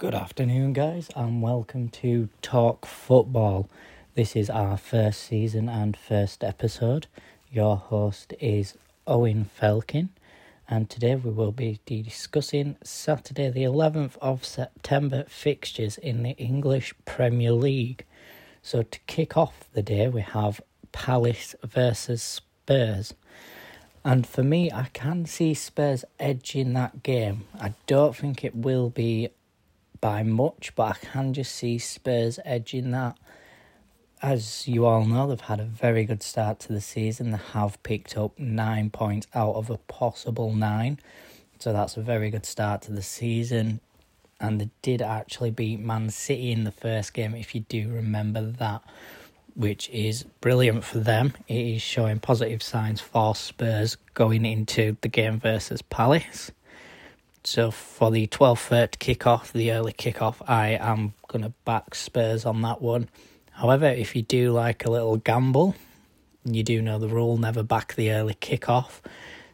Good afternoon, guys, and welcome to Talk Football. This is our first season and first episode. Your host is Owen Felkin, and today we will be discussing Saturday, the 11th of September fixtures in the English Premier League. So, to kick off the day, we have Palace versus Spurs. And for me, I can see Spurs edging that game. I don't think it will be by much, but I can just see Spurs edging that. As you all know, they've had a very good start to the season. They have picked up nine points out of a possible nine. So that's a very good start to the season. And they did actually beat Man City in the first game, if you do remember that, which is brilliant for them. It is showing positive signs for Spurs going into the game versus Palace. So for the 12.30 kick-off, the early kick-off, I am going to back Spurs on that one. However, if you do like a little gamble, you do know the rule, never back the early kick-off.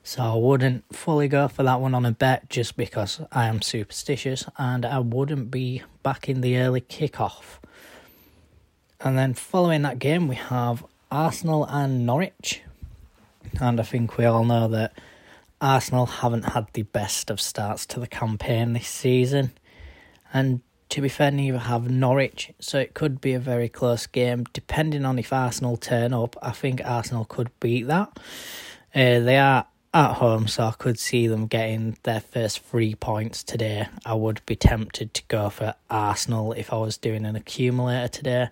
So I wouldn't fully go for that one on a bet just because I am superstitious and I wouldn't be backing the early kick-off. And then following that game, we have Arsenal and Norwich. And I think we all know that Arsenal haven't had the best of starts to the campaign this season. And to be fair, neither have Norwich, so it could be a very close game. Depending on if Arsenal turn up, I think Arsenal could beat that. Uh, they are at home, so I could see them getting their first three points today. I would be tempted to go for Arsenal if I was doing an accumulator today.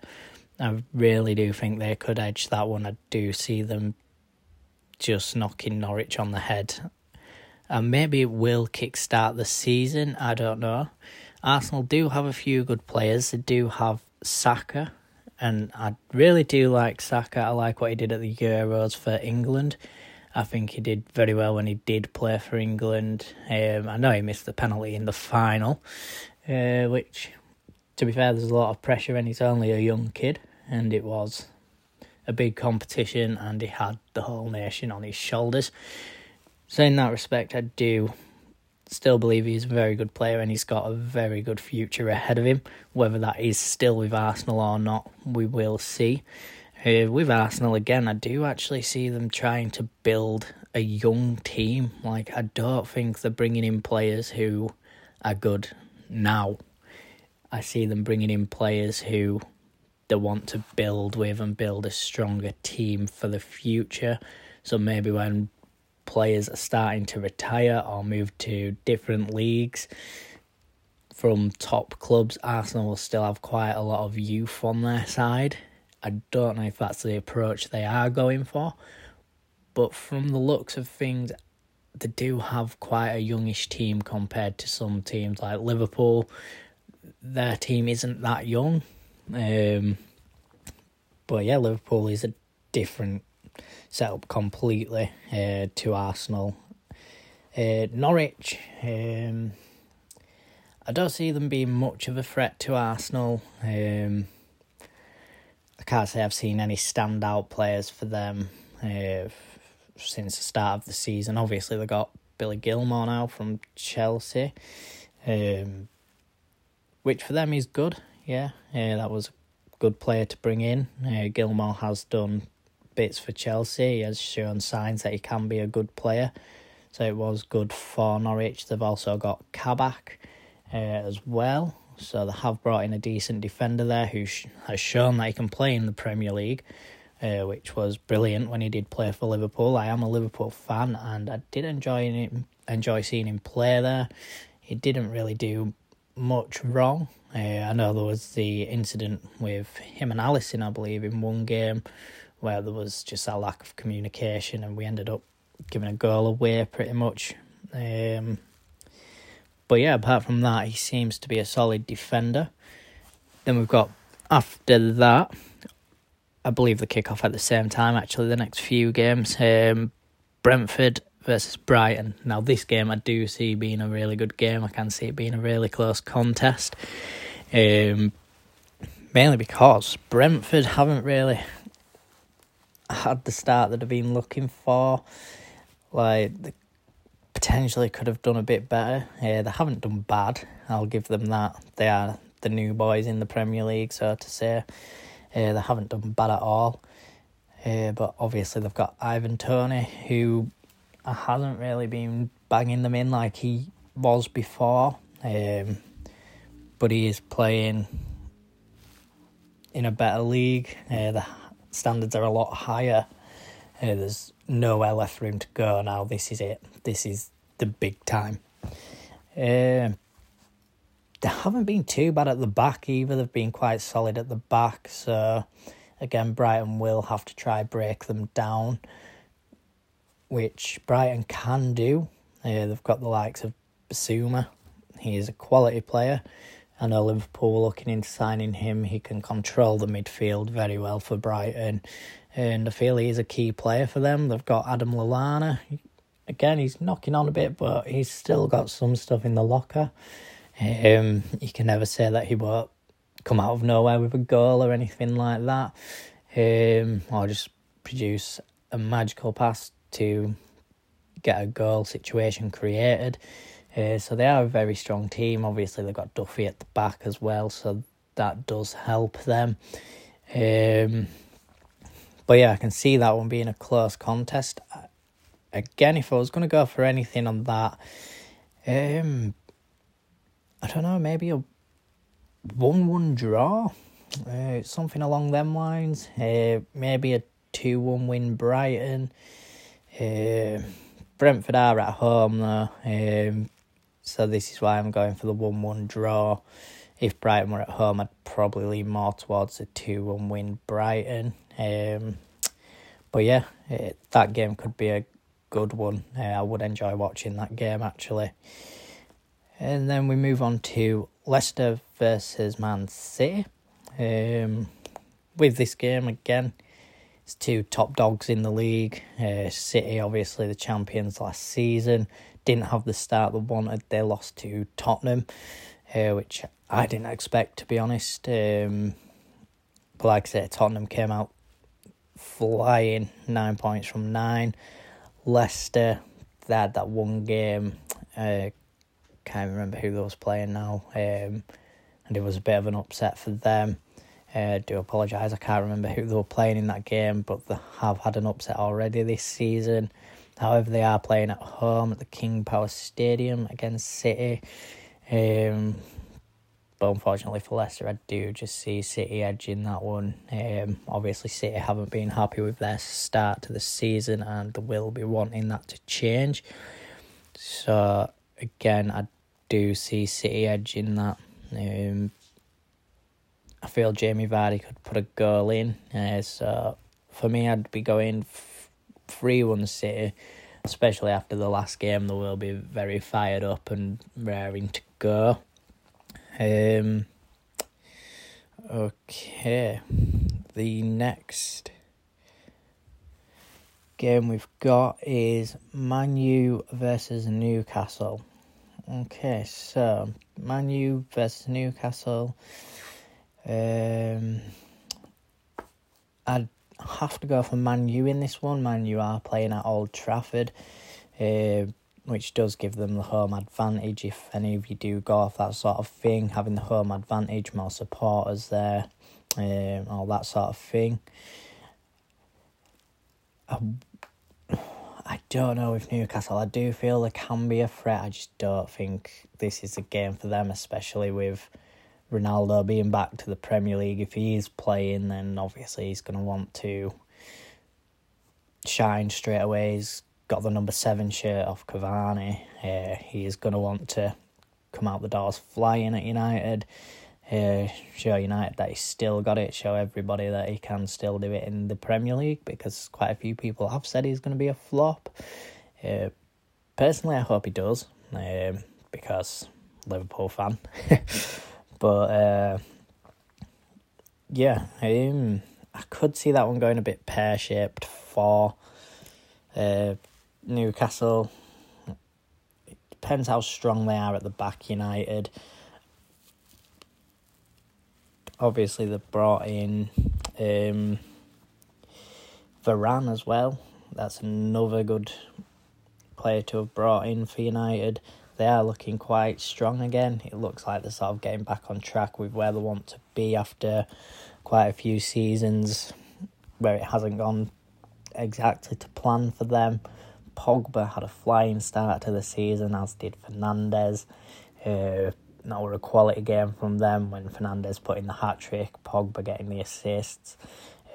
I really do think they could edge that one. I do see them just knocking Norwich on the head. And maybe it will kickstart the season, I don't know. Arsenal do have a few good players. They do have Saka, and I really do like Saka. I like what he did at the Euros for England. I think he did very well when he did play for England. Um, I know he missed the penalty in the final, uh, which, to be fair, there's a lot of pressure, and he's only a young kid, and it was a big competition, and he had the whole nation on his shoulders. So in that respect, I do still believe he's a very good player and he's got a very good future ahead of him. Whether that is still with Arsenal or not, we will see. Uh, with Arsenal again, I do actually see them trying to build a young team. Like I don't think they're bringing in players who are good now. I see them bringing in players who they want to build with and build a stronger team for the future. So maybe when players are starting to retire or move to different leagues from top clubs, Arsenal will still have quite a lot of youth on their side. I don't know if that's the approach they are going for, but from the looks of things, they do have quite a youngish team compared to some teams like Liverpool. Their team isn't that young. Um, but yeah, Liverpool is a different set up completely uh, to Arsenal. Uh, Norwich, um, I don't see them being much of a threat to Arsenal. Um, I can't say I've seen any standout players for them uh, since the start of the season. Obviously, they got Billy Gilmour now from Chelsea, um, which for them is good. Yeah, uh, that was a good player to bring in. Uh, Gilmour has done bits for Chelsea. He has shown signs that he can be a good player. So it was good for Norwich. They've also got Kabak uh, as well. So they have brought in a decent defender there who sh- has shown that he can play in the Premier League, uh, which was brilliant when he did play for Liverpool. I am a Liverpool fan and I did enjoy him, enjoy seeing him play there. He didn't really do much wrong. Uh, I know there was the incident with him and Alisson, I believe, in one game where there was just a lack of communication and we ended up giving a goal away pretty much. Um, but yeah, apart from that, he seems to be a solid defender. Then we've got after that, I believe the kickoff at the same time. Actually, the next few games, um, Brentford versus Brighton. Now, this game I do see being a really good game. I can see it being a really close contest. Um, mainly because Brentford haven't really had the start that I've been looking for. Like the potentially could have done a bit better. Yeah, they haven't done bad. I'll give them that. They are the new boys in the Premier League, so to say. Uh, they haven't done bad at all. Uh, but obviously they've got Ivan Toney, who hasn't really been banging them in like he was before. Um, but he is playing in a better league. Uh, the standards are a lot higher. Uh, there's nowhere left him to go now. This is it. This is the big time. Um, they haven't been too bad at the back either. They've been quite solid at the back. So again, Brighton will have to try break them down, which Brighton can do. Uh, they've got the likes of Bissouma. He is a quality player. I know Liverpool looking into signing him. He can control the midfield very well for Brighton. And I feel he is a key player for them. They've got Adam Lallana. Again, he's knocking on a bit, but he's still got some stuff in the locker. Um, you can never say that he won't come out of nowhere with a goal or anything like that. Um, or just produce a magical pass to get a goal situation created. Uh, so they are a very strong team. Obviously, they've got Duffy at the back as well, so that does help them. Um, but yeah, I can see that one being a close contest. Again, if I was going to go for anything on that, um, I don't know, maybe a 1 1 draw, uh, something along them lines. Uh, maybe a 2 1 win Brighton. Uh, Brentford are at home though. Um, so this is why I'm going for the 1 1 draw. If Brighton were at home, I'd probably lean more towards a 2 1 win Brighton. Um, but yeah, it, that game could be a good one. Uh, I would enjoy watching that game actually. And then we move on to Leicester versus Man City. Um, with this game again, it's two top dogs in the league. Uh, City, obviously the champions last season, didn't have the start they wanted. They lost to Tottenham, uh, which I didn't expect to be honest. Um, but like I said, Tottenham came out flying, nine points from nine. Leicester, they had that one game. Uh, can't remember who they was playing now. Um, and it was a bit of an upset for them. Uh, do apologise, I can't remember who they were playing in that game, but they have had an upset already this season. However, they are playing at home at the King Power Stadium against City. Um, but unfortunately for Leicester, I do just see City edging that one. Um, obviously, City haven't been happy with their start to the season and they will be wanting that to change. So, again, I do see City edging that. Um, I feel Jamie Vardy could put a goal in. Uh, so for me, I'd be going 3 1 City, especially after the last game. They will be very fired up and raring to go. Um, okay, the next game we've got is Man U versus Newcastle. Okay, so Man U versus Newcastle. Um, Have to go for Man U in this one. Man U are playing at Old Trafford, uh, which does give them the home advantage if any of you do go off that sort of thing, having the home advantage, more supporters there, um, all that sort of thing. I, I don't know with Newcastle. I do feel there can be a threat. I just don't think this is a game for them, especially with Ronaldo being back to the Premier League, if he is playing, then obviously he's going to want to shine straight away. He's got the number seven shirt off Cavani. Uh, he is going to want to come out the doors flying at United. Uh, show United that he's still got it. Show everybody that he can still do it in the Premier League because quite a few people have said he's going to be a flop. Uh, personally, I hope he does um, because Liverpool fan. But uh, yeah, um, I could see that one going a bit pear shaped for uh, Newcastle. It depends how strong they are at the back. United. Obviously, they've brought in um, Varane as well. That's another good player to have brought in for United. They are looking quite strong again. It looks like they're sort of getting back on track with where they want to be after quite a few seasons where it hasn't gone exactly to plan for them. Pogba had a flying start to the season, as did Fernandes. Uh, were a quality game from them when Fernandes put in the hat trick, Pogba getting the assists.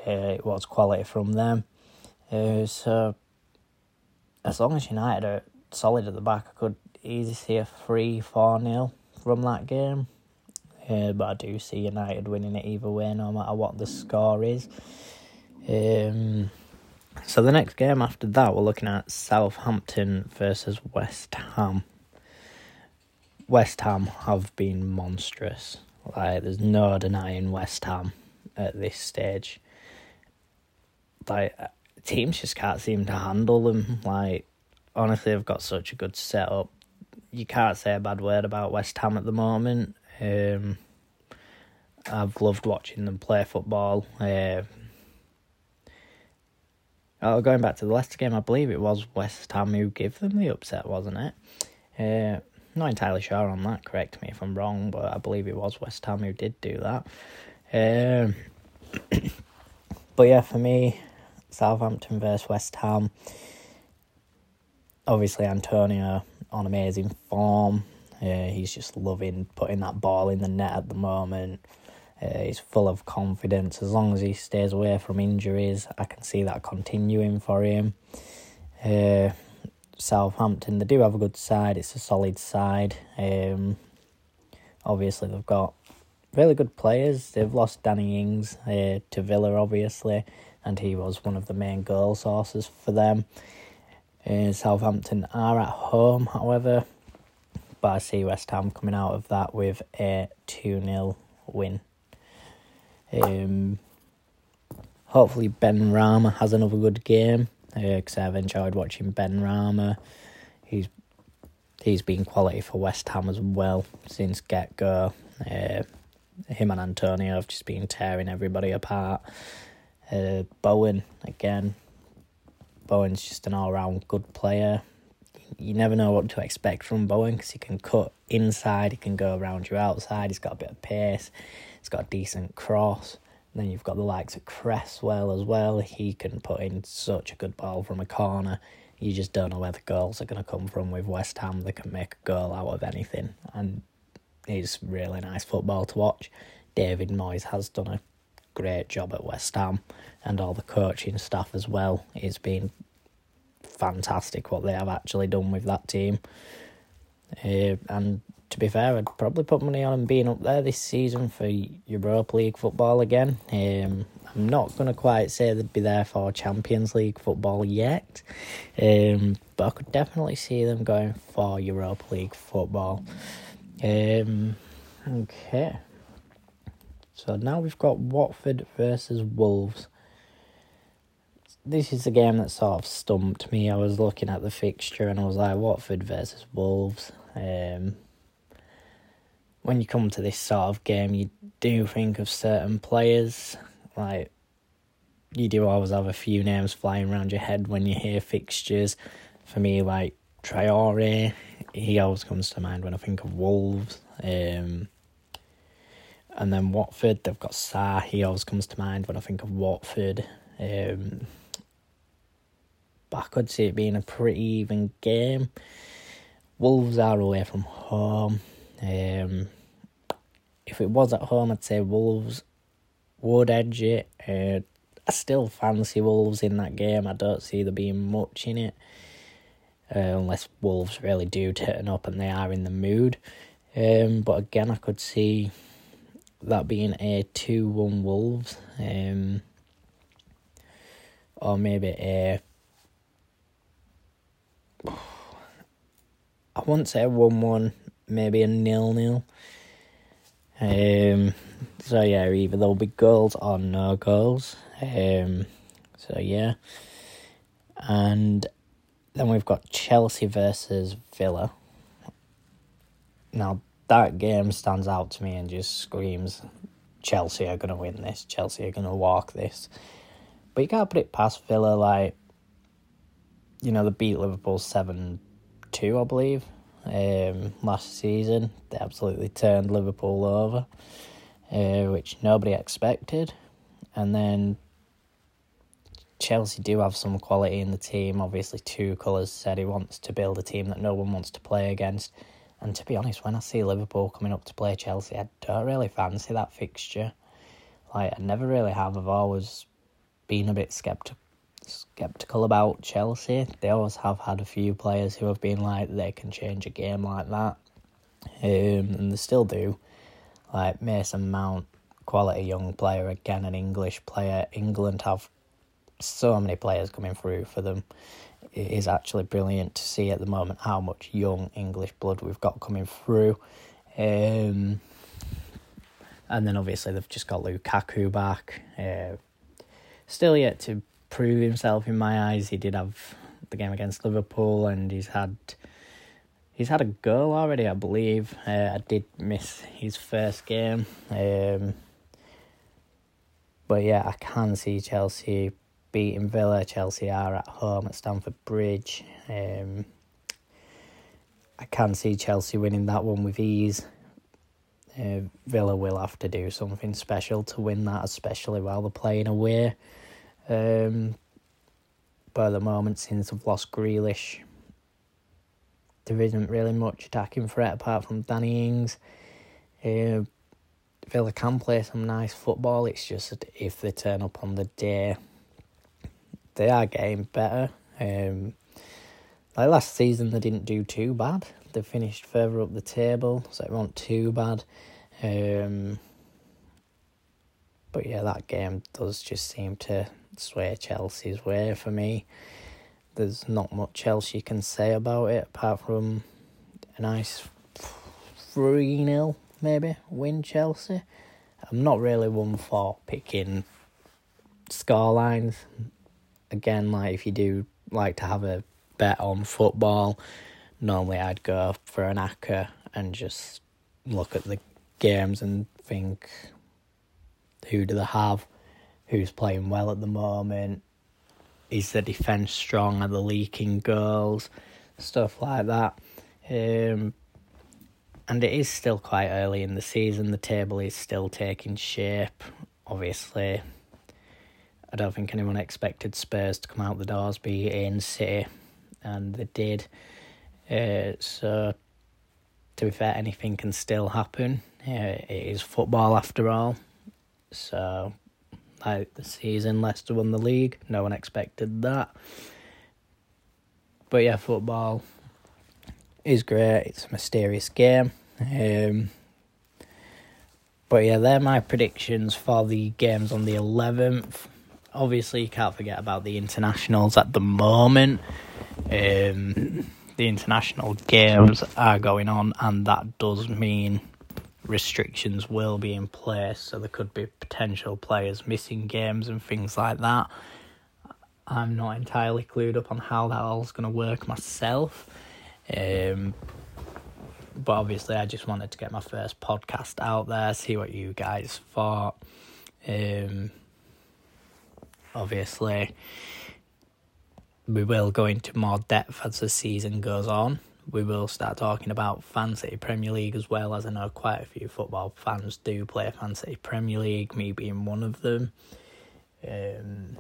Uh, it was quality from them. Uh, so, as long as United are solid at the back, I could easily see a 3 4 0 from that game. Uh, but I do see United winning it either way, no matter what the score is. Um, so the next game after that, we're looking at Southampton versus West Ham. West Ham have been monstrous. Like, there's no denying West Ham at this stage. Like, teams just can't seem to handle them. Like, honestly, they've got such a good setup. You can't say a bad word about West Ham at the moment. Um, I've loved watching them play football. Uh, oh, going back to the Leicester game, I believe it was West Ham who gave them the upset, wasn't it? Uh, not entirely sure on that. Correct me if I'm wrong, but I believe it was West Ham who did do that. Um, but yeah, for me, Southampton versus West Ham. Obviously, Antonio on amazing form. Uh, he's just loving putting that ball in the net at the moment. Uh, he's full of confidence. As long as he stays away from injuries, I can see that continuing for him. Uh, Southampton, they do have a good side. It's a solid side. Um, obviously, they've got really good players. They've lost Danny Ings uh, to Villa, obviously, and he was one of the main goal sources for them. Uh, Southampton are at home, however, but I see West Ham coming out of that with a 2 0 win. Um, hopefully, Benrahma has another good game because uh, I've enjoyed watching Benrahma. He's he's been quality for West Ham as well since get go. Uh, him and Antonio have just been tearing everybody apart. Uh, Bowen again. Bowen's just an all round good player. You never know what to expect from Bowen because he can cut inside, he can go around you outside. He's got a bit of pace. He's got a decent cross. And then you've got the likes of Cresswell as well. He can put in such a good ball from a corner. You just don't know where the goals are going to come from with West Ham. They can make a goal out of anything. And it's really nice football to watch. David Moyes has done a great job at West Ham and all the coaching staff as well. It's been fantastic what they have actually done with that team. Uh, and to be fair, I'd probably put money on them being up there this season for Europa League football again. Um, I'm not going to quite say they'd be there for Champions League football yet, um, but I could definitely see them going for Europa League football. Um, okay. So now we've got Watford versus Wolves. This is a game that sort of stumped me. I was looking at the fixture and I was like, Watford versus Wolves. Um, when you come to this sort of game, you do think of certain players. Like, you do always have a few names flying around your head when you hear fixtures. For me, like Traore, he always comes to mind when I think of Wolves. Um, and then Watford, they've got Sarr, he always comes to mind when I think of Watford. Um, but I could see it being a pretty even game. Wolves are away from home. Um, if it was at home, I'd say Wolves would edge it. Uh, I still fancy Wolves in that game. I don't see there being much in it. Uh, unless Wolves really do turn up and they are in the mood. Um, but again, I could see that being a 2 1 Wolves. Um, or maybe a. I wouldn't say a 1 1, maybe a nil nil. Um, so yeah, either there'll be goals or no goals. Um, so yeah, and then we've got Chelsea versus Villa. Now that game stands out to me and just screams Chelsea are gonna win this. Chelsea are gonna walk this. But you can't put it past Villa. Like you know, they beat Liverpool 7 2, I believe, um, last season. They absolutely turned Liverpool over, uh, which nobody expected. And then Chelsea do have some quality in the team. Obviously, Tuchel has said he wants to build a team that no one wants to play against. And to be honest, when I see Liverpool coming up to play Chelsea, I don't really fancy that fixture. Like, I never really have. I've always been a bit skeptical skeptical about Chelsea. They always have had a few players who have been like they can change a game like that, um, and they still do. Like Mason Mount, quality young player again, an English player. England have so many players coming through for them. It is actually brilliant to see at the moment how much young English blood we've got coming through. Um, and then obviously they've just got Lukaku back. Uh, still yet to prove himself in my eyes. He did have the game against Liverpool, and he's had he's had a goal already, I believe. Uh, I did miss his first game, um, but yeah, I can see Chelsea beating Villa. Chelsea are at home at Stamford Bridge. Um, I can see Chelsea winning that one with ease. Uh, Villa will have to do something special to win that, especially while they're playing away. Um, the moment, since I've lost Grealish, there isn't really much attacking threat apart from Danny Ings. Uh, Villa can play some nice football. It's just if they turn up on the day, they are getting better. Um, like last season, they didn't do too bad. They finished further up the table, so it wasn't too bad. Um, but yeah, that game does just seem to sway Chelsea's way for me. There's not much else you can say about it apart from a nice 3 0 maybe win Chelsea. I'm not really one for picking scorelines. Again, like if you do like to have a bet on football, normally I'd go for an acca and just look at the games and think who do they have who's playing well at the moment. Is the defence strong? Are the leaking goals? Stuff like that. Um, and it is still quite early in the season. The table is still taking shape. Obviously, I don't think anyone expected Spurs to come out the doors be in City, and they did. Uh, so, to be fair, anything can still happen. Uh, it is football after all. So, like the season, Leicester won the league. No one expected that. But yeah, football is great. It's a mysterious game. Um, but yeah, they're my predictions for the games on the 11th. Obviously, you can't forget about the internationals at the moment. Um, the international games are going on, and that does mean restrictions will be in place, so there could be potential players missing games and things like that. I'm not entirely clued up on how that all's going to work myself. Um, but obviously, I just wanted to get my first podcast out there, see what you guys thought. Um, obviously, we will go into more depth as the season goes on we will start talking about Fantasy Premier League as well, as I know quite a few football fans do play Fantasy Premier League, me being one of them. Um,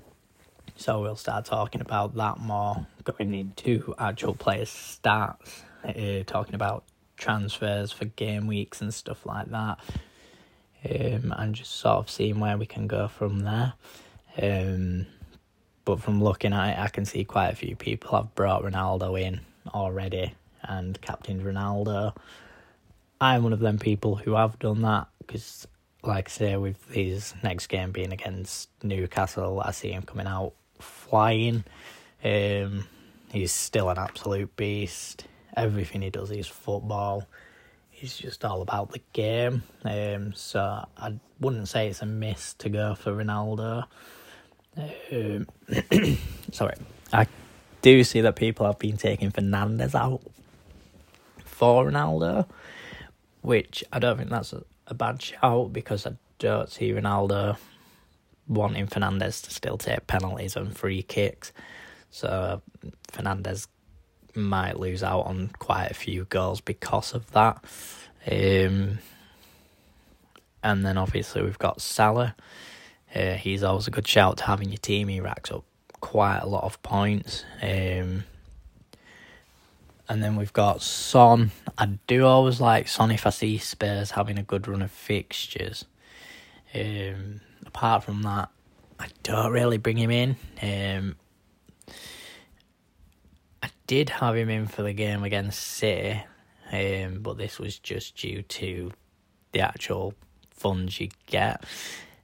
so we'll start talking about that more, going into actual players' stats, uh, talking about transfers for game weeks and stuff like that, um, and just sort of seeing where we can go from there. Um, but from looking at it, I can see quite a few people have brought Ronaldo in already and captained Ronaldo. I'm one of them people who have done that because, like I say, with his next game being against Newcastle, I see him coming out flying. Um, he's still an absolute beast. Everything he does is football. He's just all about the game. Um, so I wouldn't say it's a miss to go for Ronaldo. Um, sorry, I do see that people have been taking Fernandes out for Ronaldo, which I don't think that's a, a bad shout because I don't see Ronaldo wanting Fernandes to still take penalties and free kicks. So Fernandes might lose out on quite a few goals because of that. Um, and then obviously we've got Salah. Uh, he's always a good shout to have in your team. He racks up quite a lot of points. Um, and then we've got Son. I do always like Son if I see Spurs having a good run of fixtures. Um, apart from that, I don't really bring him in. Um, I did have him in for the game against City, um, but this was just due to the actual funds you get.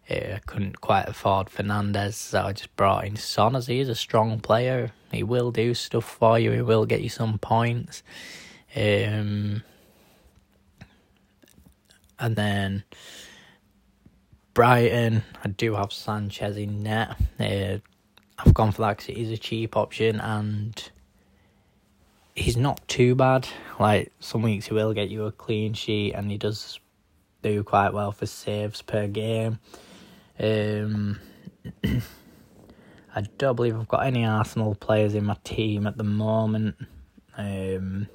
I couldn't quite afford Fernandes, so I just brought in Son as he is a strong player. He will do stuff for you. He will get you some points. Um, and then Brighton, I do have Sanchez in net. Uh, I've gone for that because he's a cheap option and he's not too bad. Like some weeks he will get you a clean sheet and he does do quite well for saves per game. Um, I don't believe I've got any Arsenal players in my team at the moment. Um,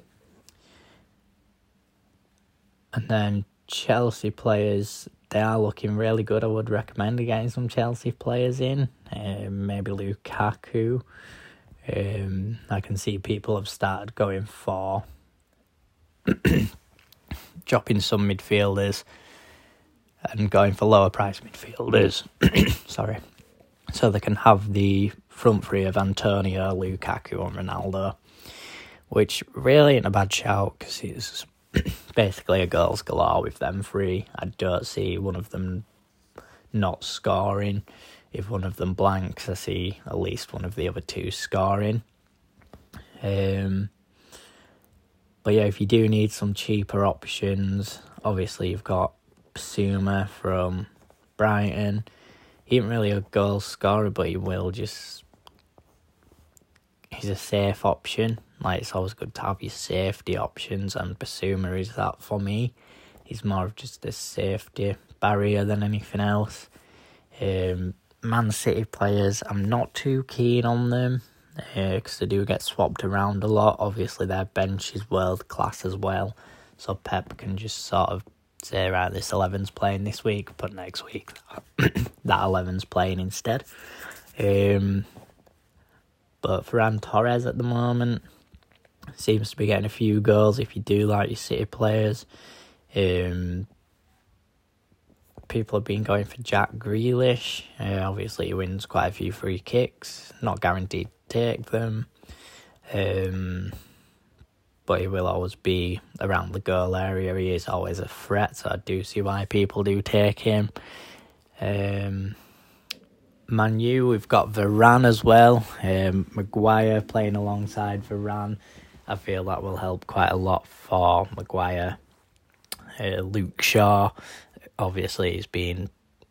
and then Chelsea players, they are looking really good. I would recommend getting some Chelsea players in. Um, maybe Lukaku. Um, I can see people have started going for dropping some midfielders and going for lower price midfielders. Sorry. So they can have the front three of Antonio, Lukaku, and Ronaldo, which really ain't a bad shout because it's basically a goals galore with them three. I don't see one of them not scoring. If one of them blanks, I see at least one of the other two scoring. Um, but yeah, if you do need some cheaper options, obviously you've got Bissouma from Brighton. He ain't really a goal scorer, but he will just. He's a safe option. Like it's always good to have your safety options, and Bissouma is that for me. He's more of just a safety barrier than anything else. Um, Man City players, I'm not too keen on them because uh, they do get swapped around a lot. Obviously, their bench is world class as well, so Pep can just sort of say, right, this 11's playing this week, but next week that 11's playing instead. Um, but Ferran Torres at the moment seems to be getting a few goals if you do like your City players. Um, people have been going for Jack Grealish. Uh, obviously, he wins quite a few free kicks. Not guaranteed to take them. Um, but he will always be around the goal area. He is always a threat, so I do see why people do take him. Um, Man U, we've got Varane as well. Um, Maguire playing alongside Varane. I feel that will help quite a lot for Maguire. Uh, Luke Shaw, obviously, he's been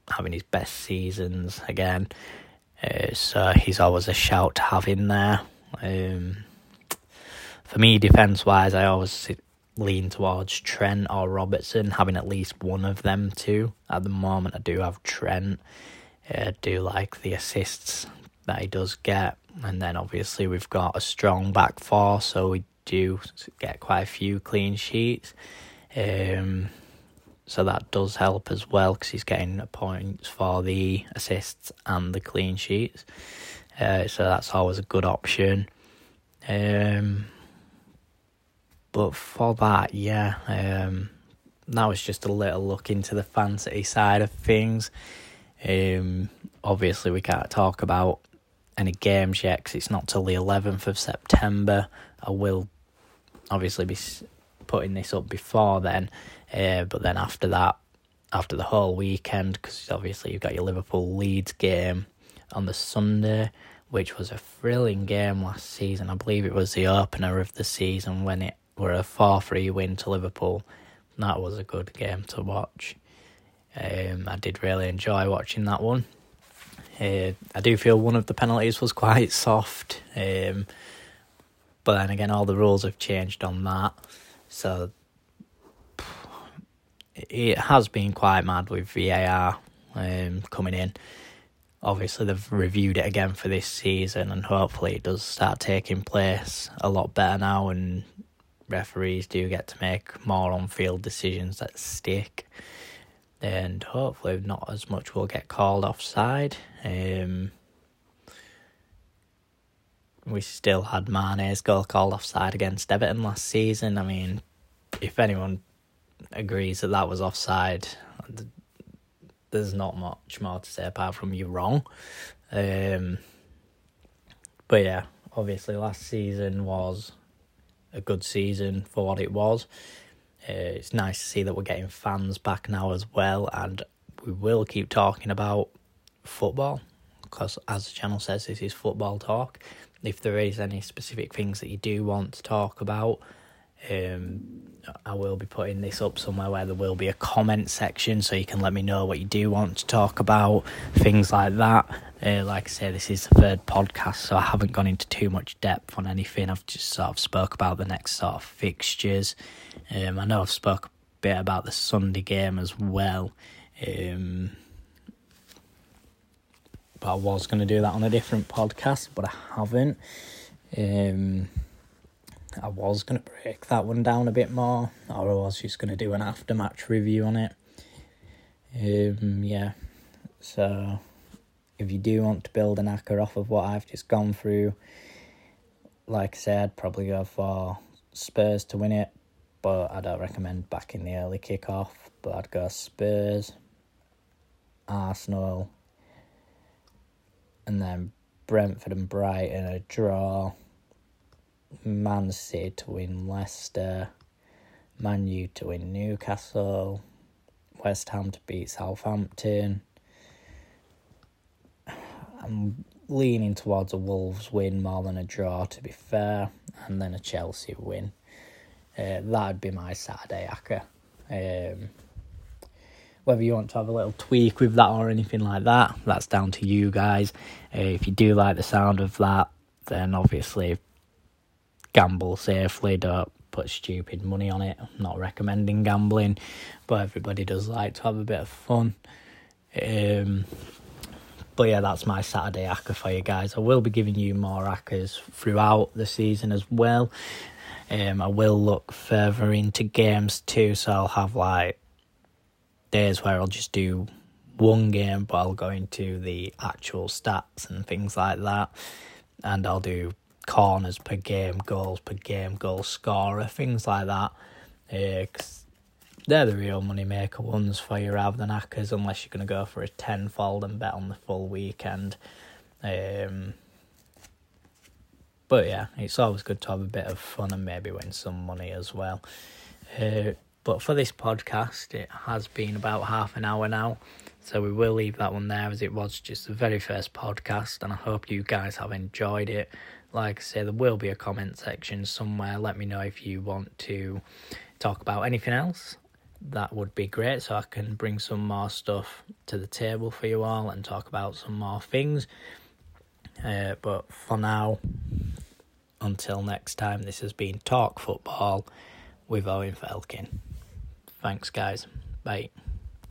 having his best seasons again. Uh, so he's always a shout to have in there. Um, for me, defence wise, I always lean towards Trent or Robertson, having at least one of them two. At the moment, I do have Trent. I do like the assists that he does get, and then obviously we've got a strong back four, so we do get quite a few clean sheets. Um, so that does help as well because he's getting points for the assists and the clean sheets. Uh, so that's always a good option. Um, but for that, yeah, um, that was just a little look into the fantasy side of things. Um, obviously, we can't talk about any games yet because it's not till the 11th of September. I will obviously be putting this up before then, uh, but then after that, after the whole weekend, because obviously you've got your Liverpool Leeds game on the Sunday, which was a thrilling game last season. I believe it was the opener of the season when it were a 4 3 win to Liverpool. That was a good game to watch. Um, I did really enjoy watching that one. Uh, I do feel one of the penalties was quite soft, um, but then again, all the rules have changed on that. So it has been quite mad with VAR um, coming in obviously they've reviewed it again for this season, and hopefully it does start taking place a lot better now, and referees do get to make more on-field decisions that stick, and hopefully not as much will get called offside. Um, we still had Mane's goal called offside against Everton last season. I mean, if anyone agrees that that was offside, there's not much more to say apart from you're wrong. Um, but yeah, obviously last season was a good season for what it was. Uh, it's nice to see that we're getting fans back now as well, and we will keep talking about football because, as the channel says, this is football talk if there is any specific things that you do want to talk about, um, I will be putting this up somewhere where there will be a comment section so you can let me know what you do want to talk about, things like that. Uh, like I say, this is the third podcast, so I haven't gone into too much depth on anything. I've just sort of spoke about the next sort of fixtures. Um, I know I've spoke a bit about the Sunday game as well. Um, but I was going to do that on a different podcast, but I haven't. Um, I was going to break that one down a bit more, or I was just going to do an aftermatch review on it. Um, yeah, so if you do want to build an acca off of what I've just gone through, like I said, probably go for Spurs to win it, but I don't recommend backing the early kickoff. But I'd go Spurs, Arsenal, and then Brentford and Brighton a draw. Man City to win Leicester, Man U to win Newcastle, West Ham to beat Southampton. I'm leaning towards a Wolves win more than a draw, to be fair, and then a Chelsea win. Uh, that'd be my Saturday acca. Um, whether you want to have a little tweak with that or anything like that, that's down to you guys. Uh, if you do like the sound of that, then obviously gamble safely. Don't put stupid money on it. I'm not recommending gambling, but everybody does like to have a bit of fun. Um, but yeah, that's my Saturday acca for you guys. I will be giving you more accas throughout the season as well. Um, I will look further into games too, so I'll have like days where I'll just do one game, but I'll go into the actual stats and things like that. And I'll do corners per game, goals per game, goal scorer, things like that. Uh, cause they're the real money maker ones for you rather than accas, unless you're going to go for a tenfold and bet on the full weekend. Um, but yeah, it's always good to have a bit of fun and maybe win some money as well. Uh, but for this podcast, it has been about half an hour now. So we will leave that one there as it was just the very first podcast. And I hope you guys have enjoyed it. Like I say, there will be a comment section somewhere. Let me know if you want to talk about anything else. That would be great. So I can bring some more stuff to the table for you all and talk about some more things. Uh, but for now, until next time, this has been Talk Football with Owen Felkin. Thanks, guys. Bye.